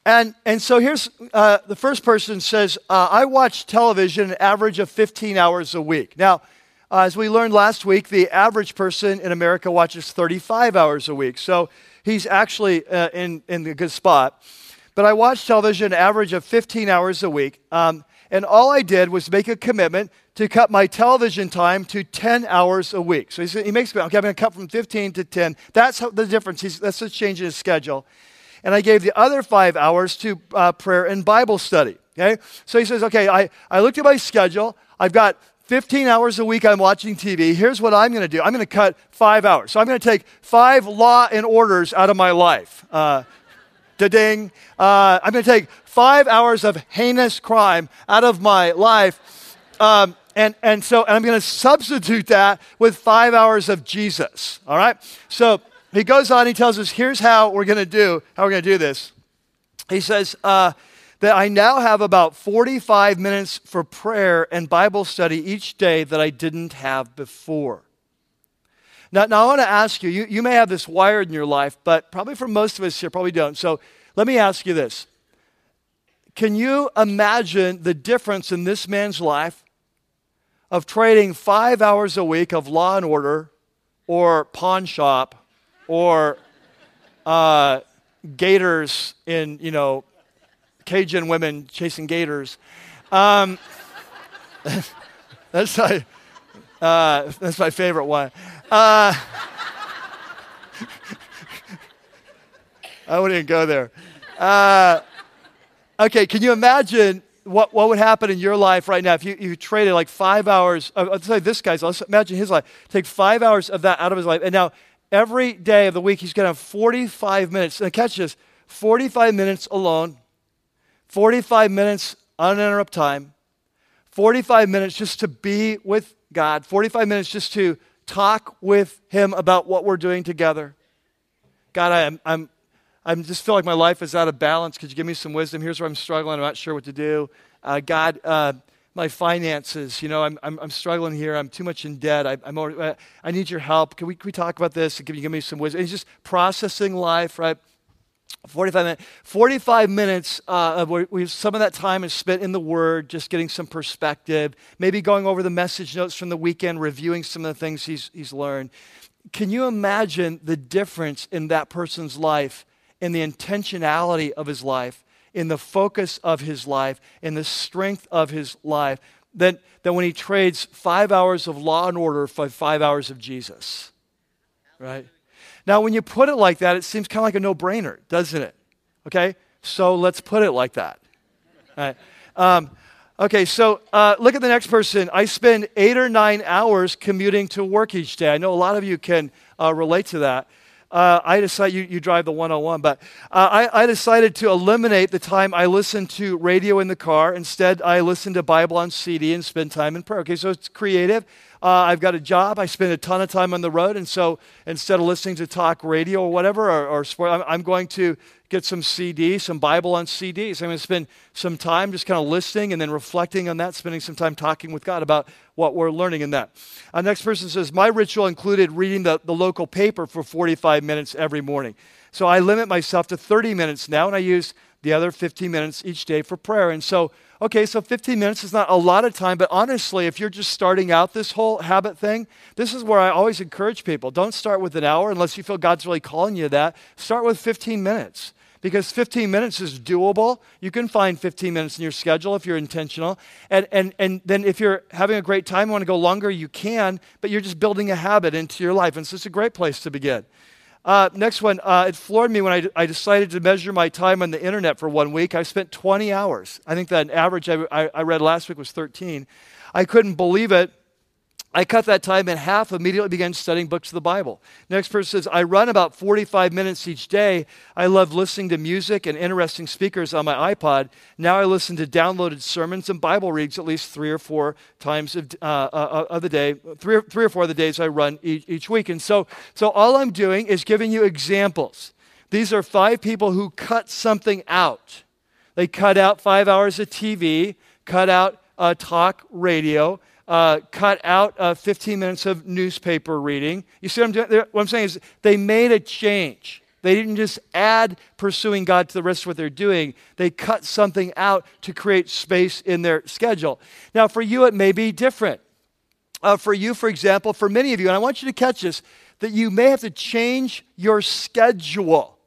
And, and so here's uh, the first person says, uh, I watch television an average of 15 hours a week. Now, Uh, as we learned last week, the average person in America watches 35 hours a week. So he's actually uh, in, in a good spot. But I watch television an average of 15 hours a week. Um, and all I did was make a commitment to cut my television time to 10 hours a week. So he makes okay, I'm going to cut from 15 to 10. That's how, the difference. He's, that's the change in his schedule. And I gave the other five hours to uh, prayer and Bible study. Okay? So he says, okay, I, I looked at my schedule. I've got 15 hours a week I'm watching TV. Here's what I'm going to do I'm going to cut five hours. So I'm going to take five law and orders out of my life. Uh, da-ding. Uh, I'm going to take five hours of heinous crime out of my life. Um, and, and so and I'm going to substitute that with five hours of Jesus. All right? So he goes on, he tells us, here's how we're going to do, how we're going to do this. He says, uh, that I now have about 45 minutes for prayer and Bible study each day that I didn't have before. Now, now I want to ask you, you, you may have this wired in your life, but probably for most of us here, probably don't. So let me ask you this Can you imagine the difference in this man's life of trading five hours a week of law and order or pawn shop or uh, gators in, you know, Cajun women chasing gators? Um, that's my, uh, that's my favorite one. Uh, I wouldn't even go there. Uh, okay, can you imagine what, what would happen in your life right now if you, you traded like five hours? Let's say this guy's, let's imagine his life. Take five hours of that out of his life. And now every day of the week, he's going to have 45 minutes. And catch this 45 minutes alone, 45 minutes uninterrupted time, 45 minutes just to be with God, 45 minutes just to talk with Him about what we're doing together. God, I'm, I'm, I'm just feel like my life is out of balance. Could you give me some wisdom? Here's where I'm struggling. I'm not sure what to do. Uh, God, uh, my finances, you know, I'm, I'm, I'm, struggling here. I'm too much in debt. I, am uh, I need your help. Can we, can we talk about this? Can you give me some wisdom? And just processing life, right? 45 minutes. 45 minutes uh, of we, some of that time is spent in the Word, just getting some perspective, maybe going over the message notes from the weekend, reviewing some of the things he's, he's learned. Can you imagine the difference in that person's life, in the intentionality of his life, in the focus of his life, in the strength of his life, that, that when he trades five hours of law and order for five hours of Jesus? Right? Now, when you put it like that, it seems kind of like a no brainer, doesn't it? Okay, so let's put it like that. All right. Um, okay, so uh, look at the next person. I spend eight or nine hours commuting to work each day. I know a lot of you can uh, relate to that. Uh, I decided you, you drive the 101, but uh, I, I decided to eliminate the time I listen to radio in the car. Instead, I listen to Bible on CD and spend time in prayer. Okay, so it's creative. Uh, I've got a job. I spend a ton of time on the road. And so instead of listening to talk radio or whatever, or, or sport, I'm, I'm, going to get some CD, some Bible on CDs. I'm going to spend some time just kind of listening and then reflecting on that, spending some time talking with God about what we're learning in that. Our next person says, My ritual included reading the, the local paper for 45 minutes every morning. So I limit myself to 30 minutes now, and I use the other 15 minutes each day for prayer. And so okay, so 15 minutes is not a lot of time, but honestly, if you're just starting out this whole habit thing, this is where I always encourage people. Don't start with an hour unless you feel God's really calling you that. Start with 15 minutes because 15 minutes is doable. You can find 15 minutes in your schedule if you're intentional. And, and, and then if you're having a great time, want to go longer, you can, but you're just building a habit into your life. And so it's a great place to begin. Uh, next one, uh, it floored me when I, I decided to measure my time on the internet for one week. I spent 20 hours. I think that average I, I, I read last week was 13. I couldn't believe it. I cut that time in half, immediately began studying books of the Bible. Next person says, I run about 45 minutes each day. I love listening to music and interesting speakers on my iPod. Now I listen to downloaded sermons and Bible reads at least three or four times of, uh, uh, of the day, three or, three or four of the days I run each, each week. And so, so all I'm doing is giving you examples. These are five people who cut something out. They cut out five hours of TV, cut out uh, talk radio, uh, cut out uh, 15 minutes of newspaper reading. You see what I'm doing? What I'm saying is they made a change. They didn't just add pursuing God to the rest of what they're doing. They cut something out to create space in their schedule. Now, for you, it may be different. uh, for you, for example, for many of you, and I want you to catch this, that you may have to change your schedule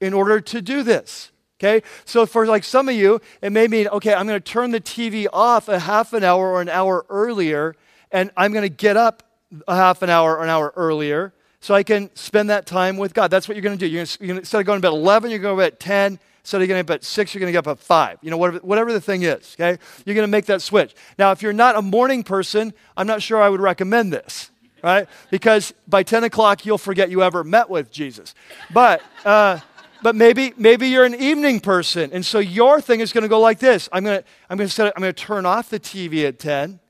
in order to do this. Okay? So for like some of you, it may mean, okay, I'm going to turn the TV off a half an hour or an hour earlier, and I'm going to get up a half an hour or an hour earlier so I can spend that time with God. That's what you're going to do. You're going to, you're going instead of going to bed at 11, you're going to go to bed at 10. Instead of getting up at 6, you're going to get up at 5. You know, whatever, whatever the thing is, okay? You're going to make that switch. Now, if you're not a morning person, I'm not sure I would recommend this, right? Because by 10 o'clock, you'll forget you ever met with Jesus. But, uh, but maybe, maybe you're an evening person, and so your thing is going to go like this. I'm going to, I'm going to set, I'm going to turn off the TV at 10.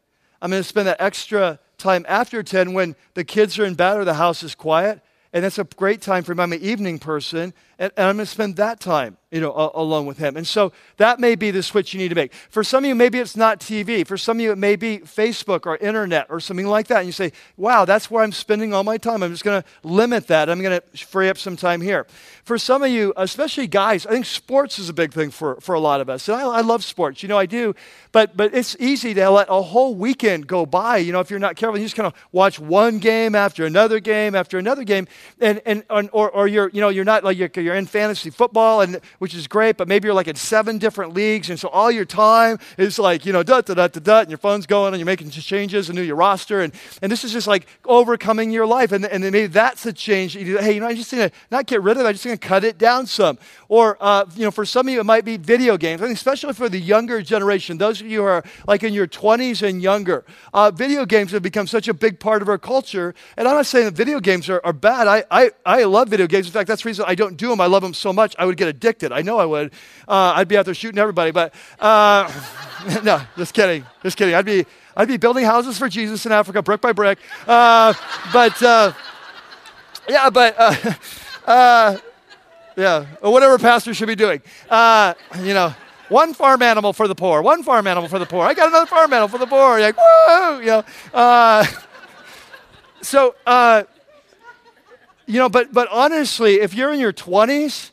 I'm going to spend that extra time after 10 when the kids are in bed or the house is quiet. And that's a great time for me. I'm an evening person, and, and I'm going to spend that time you know, a- alone with him. And so that may be the switch you need to make. For some of you, maybe it's not TV. For some of you, it may be Facebook or internet or something like that. And you say, wow, that's where I'm spending all my time. I'm just going to limit that. I'm going to free up some time here. For some of you, especially guys, I think sports is a big thing for, for a lot of us. And I, I love sports. You know, I do. But, but it's easy to let a whole weekend go by. You know, if you're not careful, you just kind of watch one game after another game after another game. And, and, or, or you're, you know, you're not like you're, you're in fantasy football and which is great, but maybe you're like in seven different leagues, and so all your time is like, you know, da da da da da, and your phone's going, and you're making changes and new your roster, and, and this is just like overcoming your life. And, and maybe that's a change you do. Hey, you know, I'm just gonna not get rid of it, I'm just gonna cut it down some. Or, uh, you know, for some of you, it might be video games. I think especially for the younger generation, those of you who are like in your 20s and younger, uh, video games have become such a big part of our culture. And I'm not saying that video games are, are bad. I, I, I love video games. In fact, that's the reason I don't do them. I love them so much, I would get addicted. I know I would. Uh, I'd be out there shooting everybody, but uh, no, just kidding. Just kidding. I'd be, I'd be building houses for Jesus in Africa, brick by brick. Uh, but, uh, yeah, but, uh, uh, yeah, whatever pastor should be doing. you know, one farm animal for the poor, one farm animal for the poor. I got another farm animal for the poor. You're like, whoa, you know. so, you know, but, but honestly, if you're in your 20s,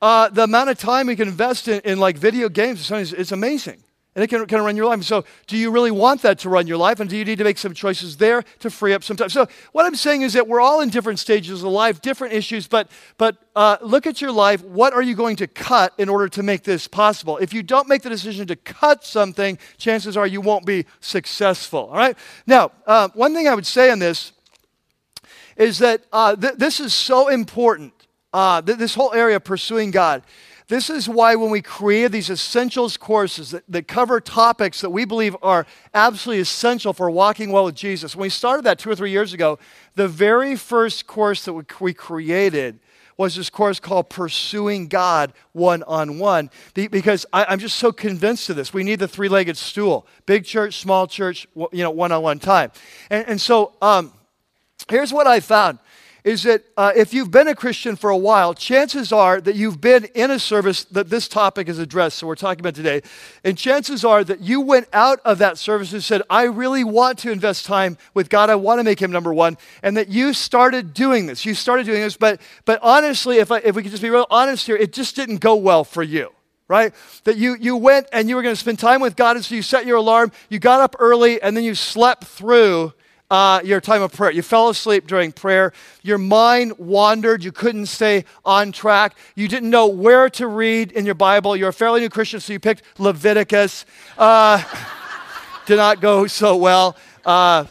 uh, the amount of time we can invest in, in like video games is, is amazing. And it can, can run your life. So, do you really want that to run your life? And do you need to make some choices there to free up some time? So, what I'm saying is that we're all in different stages of life, different issues, but, but uh, look at your life. What are you going to cut in order to make this possible? If you don't make the decision to cut something, chances are you won't be successful. All right? Now, uh, one thing I would say on this is that uh, th- this is so important uh, th- this whole area of pursuing God. This is why, when we created these essentials courses that, that, cover topics that we believe are absolutely essential for walking well with Jesus, when we started that two or three years ago, the very first course that we, we created was this course called Pursuing God One on One. Because I, am just so convinced of this. We need the three legged stool big church, small church, you know, one on one time. And, and so um, here's what I found is that uh, if you've been a Christian for a while, chances are that you've been in a service that this topic is addressed, so we're talking about today. And chances are that you went out of that service and said, I really want to invest time with God. I want to make Him number one. And that you started doing this. You started doing this, but, but honestly, if, I, if we could just be real honest here, it just didn't go well for you right? That you, you went and you were going to spend time with God, and so you set your alarm, you got up early, and then you slept through uh, your time of prayer. You fell asleep during prayer. Your mind wandered. You couldn't stay on track. You didn't know where to read in your Bible. You're a fairly new Christian, so you picked Leviticus. Uh, did not go so well. Uh,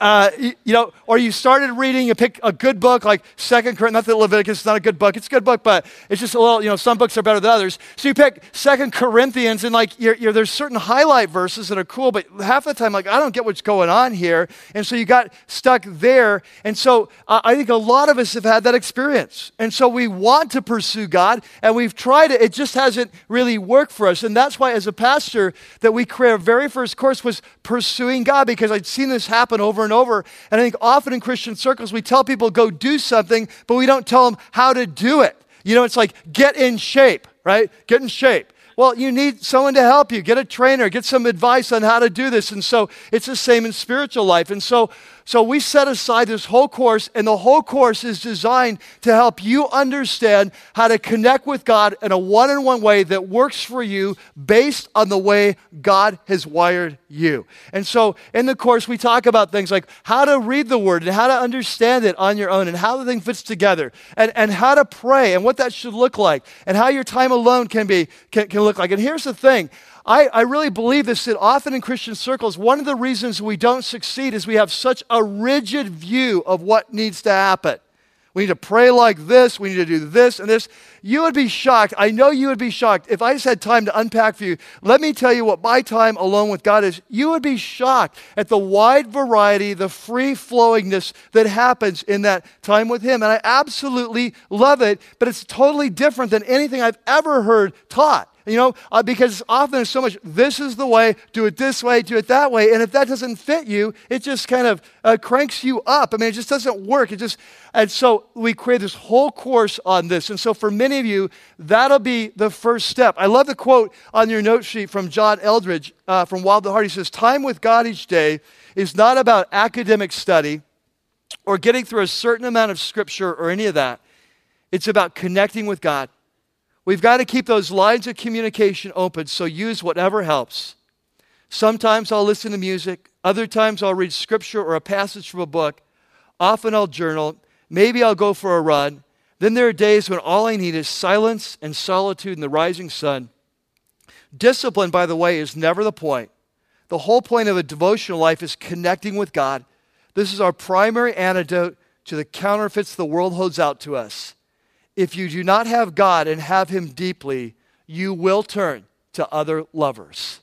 uh, you, know, or you started reading, you pick a good book like Second Corinthians, not that Leviticus is not a good book, it's a good book, but it's just a little, you know, some books are better than others. So you pick Second Corinthians, and like, you're, you're, there's certain highlight verses that are cool, but half the time, like, I don't get what's going on here. And so you got stuck there. And so uh, I think a lot of us have had that experience. And so we want to pursue God, and we've tried it, it just hasn't really worked for us. And that's why, as a pastor, that we created our very first course was pursuing God, because I'd seen this happen over over and over. And I think often in Christian circles, we tell people go do something, but we don't tell them how to do it. You know, it's like get in shape, right? Get in shape. Well, you need someone to help you. Get a trainer, get some advice on how to do this. And so it's the same in spiritual life. And so so we set aside this whole course, and the whole course is designed to help you understand how to connect with God in a one on one way that works for you based on the way God has wired you. And so in the course, we talk about things like how to read the word and how to understand it on your own and how the thing fits together and, and how to pray and what that should look like and how your time alone can be can, can look like. And here's the thing I, I really believe this that often in Christian circles, one of the reasons we don't succeed is we have such a rigid view of what needs to happen. We need to pray like this. We need to do this and this. You would be shocked. I know you would be shocked. If I just had time to unpack for you, let me tell you what my time alone with God is. You would be shocked at the wide variety, the free flowingness that happens in that time with Him. And I absolutely love it, but it's totally different than anything I've ever heard taught. You know, uh, because often there's so much, this is the way, do it this way, do it that way. And if that doesn't fit you, it just kind of uh, cranks you up. I mean, it just doesn't work. It just, and so we create this whole course on this. And so for many of you, that'll be the first step. I love the quote on your note sheet from John Eldredge uh, from Wild at Heart. He says, Time with God each day is not about academic study or getting through a certain amount of scripture or any of that. It's about connecting with God We've got to keep those lines of communication open, so use whatever helps. Sometimes I'll listen to music, other times I'll read scripture or a passage from a book. Often I'll journal, maybe I'll go for a run. Then there are days when all I need is silence and solitude in the rising sun. Discipline, by the way, is never the point. The whole point of a devotional life is connecting with God. This is our primary antidote to the counterfeits the world holds out to us if you do not have God and have Him deeply, you will turn to other lovers.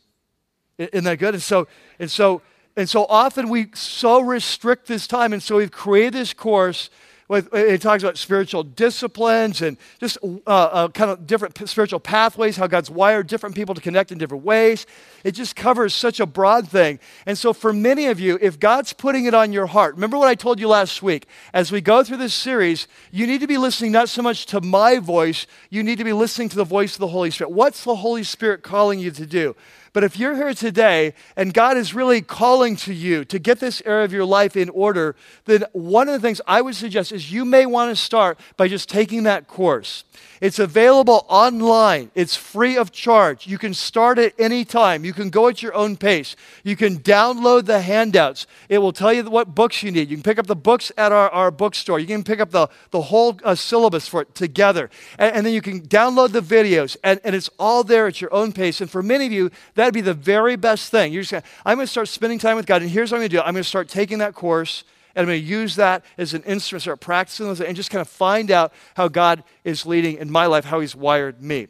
Isn't that good? And so, and so, and so often we so restrict this time, and so we've created this course with, it talks about spiritual disciplines and just uh, uh, kind of different spiritual pathways, how God's wired different people to connect in different ways. It just covers such a broad thing. And so, for many of you, if God's putting it on your heart, remember what I told you last week. As we go through this series, you need to be listening not so much to my voice, you need to be listening to the voice of the Holy Spirit. What's the Holy Spirit calling you to do? But if you're here today and God is really calling to you to get this area of your life in order, then one of the things I would suggest is you may want to start by just taking that course. It's available online. It's free of charge. You can start at any time. You can go at your own pace. You can download the handouts. It will tell you what books you need. You can pick up the books at our, our bookstore. You can pick up the, the whole uh, syllabus for it together. And, and, then you can download the videos, and, and it's all there at your own pace. And for many of you, that'd be the very best thing. You're just gonna, I'm going to start spending time with God, and here's what I'm going to do I'm going to start taking that course and I'm going to use that as an instrument, start practicing those, and just kind of find out how God is leading in my life, how He's wired me.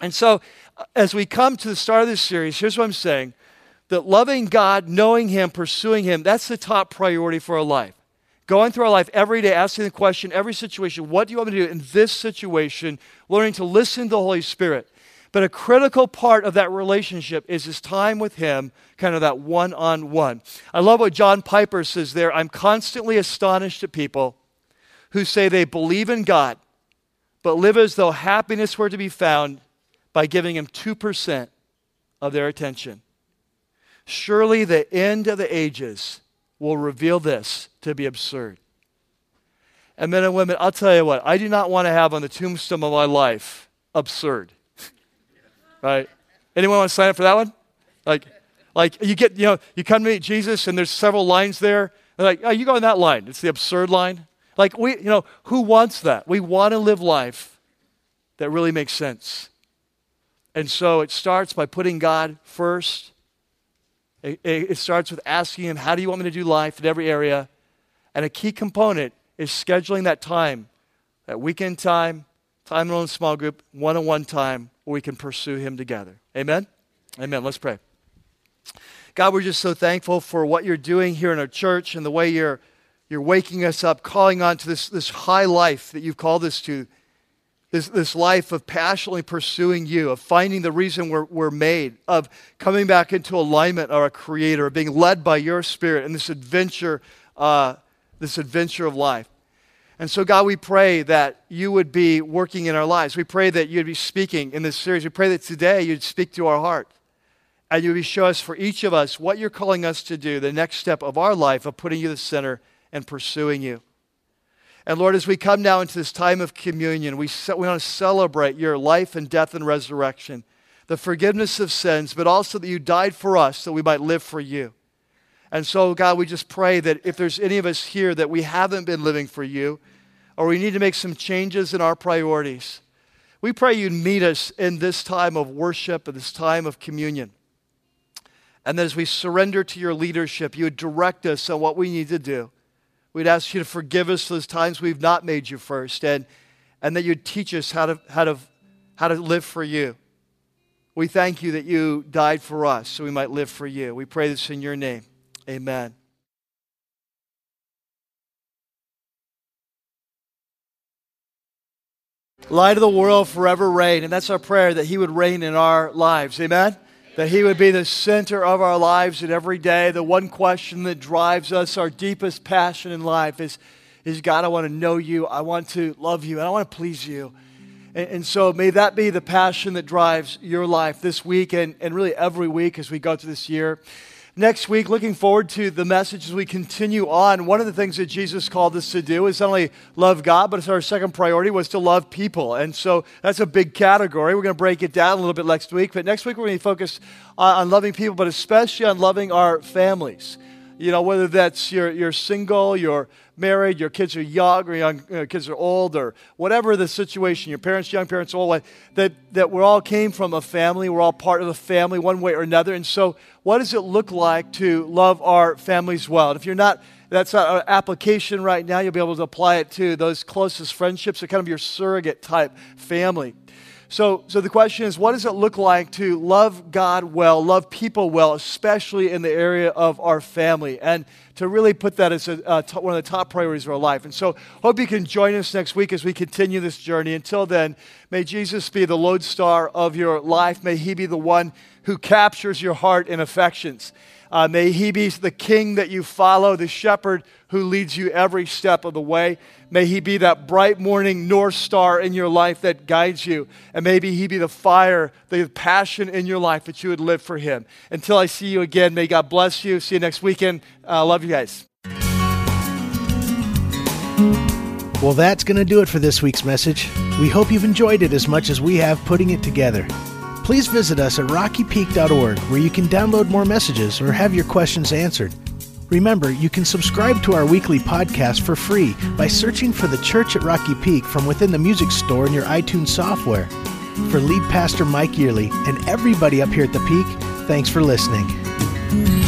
And so, uh, as we come to the start of this series, here's what I'm saying that loving God, knowing Him, pursuing Him, that's the top priority for our life. Going through our life every day, asking the question, every situation, what do you want me to do in this situation? Learning to listen to the Holy Spirit. But a critical part of that relationship is his time with him, kind of that one on one. I love what John Piper says there. I'm constantly astonished at people who say they believe in God, but live as though happiness were to be found by giving him 2% of their attention. Surely the end of the ages will reveal this to be absurd. And men and women, I'll tell you what, I do not want to have on the tombstone of my life absurd right? Anyone want to sign up for that one? Like, like you get, you know, you come to meet Jesus and there's several lines there. They're like, oh, you go in that line. It's the absurd line. Like, we, you know, who wants that? We want to live life that really makes sense. And so it starts by putting God first. It, it, it starts with asking Him, How do you want me to do life in every area? And a key component is scheduling that time, that weekend time, time alone small group, one on one time we can pursue Him together. Amen? Amen. Let's pray. God, we're just so thankful for what you're doing here in our church and the way you're, you're waking us up, calling on to this, this high life that you've called us to, this, this life of passionately pursuing you, of finding the reason we're, we're made, of coming back into alignment of our Creator, of being led by your Spirit in this adventure, uh, this adventure of life. And so, God, we pray that you would be working in our lives. We pray that you'd be speaking in this series. We pray that today you'd speak to our heart And you would show us for each of us what you're calling us to do, the next step of our life of putting you the center and pursuing you. And Lord, as we come now into this time of communion, we, we want to celebrate your life and death and resurrection, the forgiveness of sins, but also that you died for us so we might live for you. And so, God, we just pray that if there's any of us here that we haven't been living for you, or we need to make some changes in our priorities, we pray you'd meet us in this time of worship and this time of communion. And that as we surrender to your leadership, you would direct us on what we need to do. We'd ask you to forgive us for those times we've not made you first, and, and that you'd teach us how to, how, to, how to live for you. We thank you that you died for us so we might live for you. We pray this in your name. Amen. Light of the world forever reign. And that's our prayer that He would reign in our lives. Amen? that He would be the center of our lives and every day. The one question that drives us, our deepest passion in life is, is God, I want to know you. I want to love you. And I want to please you. And, and so may that be the passion that drives your life this week and, and really every week as we go through this year next week. Looking forward to the message as we continue on. One of the things that Jesus called us to do is not only love God, but it's our second priority was to love people. And so that's a big category. We're going to break it down a little bit next week. But next week, we're going to focus on, on loving people, but especially on loving our families. You know, whether that's you're, you're single, you're married, your kids are young, or young uh, kids are old, or whatever the situation, your parents, young parents, old, that, that we all came from a family, we're all part of a family one way or another. And so, what does it look like to love our families well? And if you're not, that's not an application right now, you'll be able to apply it to those closest friendships, or kind of your surrogate type family. So, so the question is, what does it look like to love God well, love people well, especially in the area of our family, and to really put that as a, uh, t- one of the top priorities of our life? And so, hope you can join us next week as we continue this journey. Until then, may Jesus be the lodestar of your life. May He be the one who captures your heart and affections. Uh, may he be the king that you follow, the shepherd who leads you every step of the way. May he be that bright morning north star in your life that guides you. And maybe he be the fire, the passion in your life that you would live for him. Until I see you again, may God bless you. See you next weekend. Uh, love you guys. Well, that's going to do it for this week's message. We hope you've enjoyed it as much as we have putting it together please visit us at rockypeak.org where you can download more messages or have your questions answered. Remember, you can subscribe to our weekly podcast for free by searching for the Church at Rocky Peak from within the music store in your iTunes software. For lead pastor Mike Yearley and everybody up here at the Peak, thanks for listening.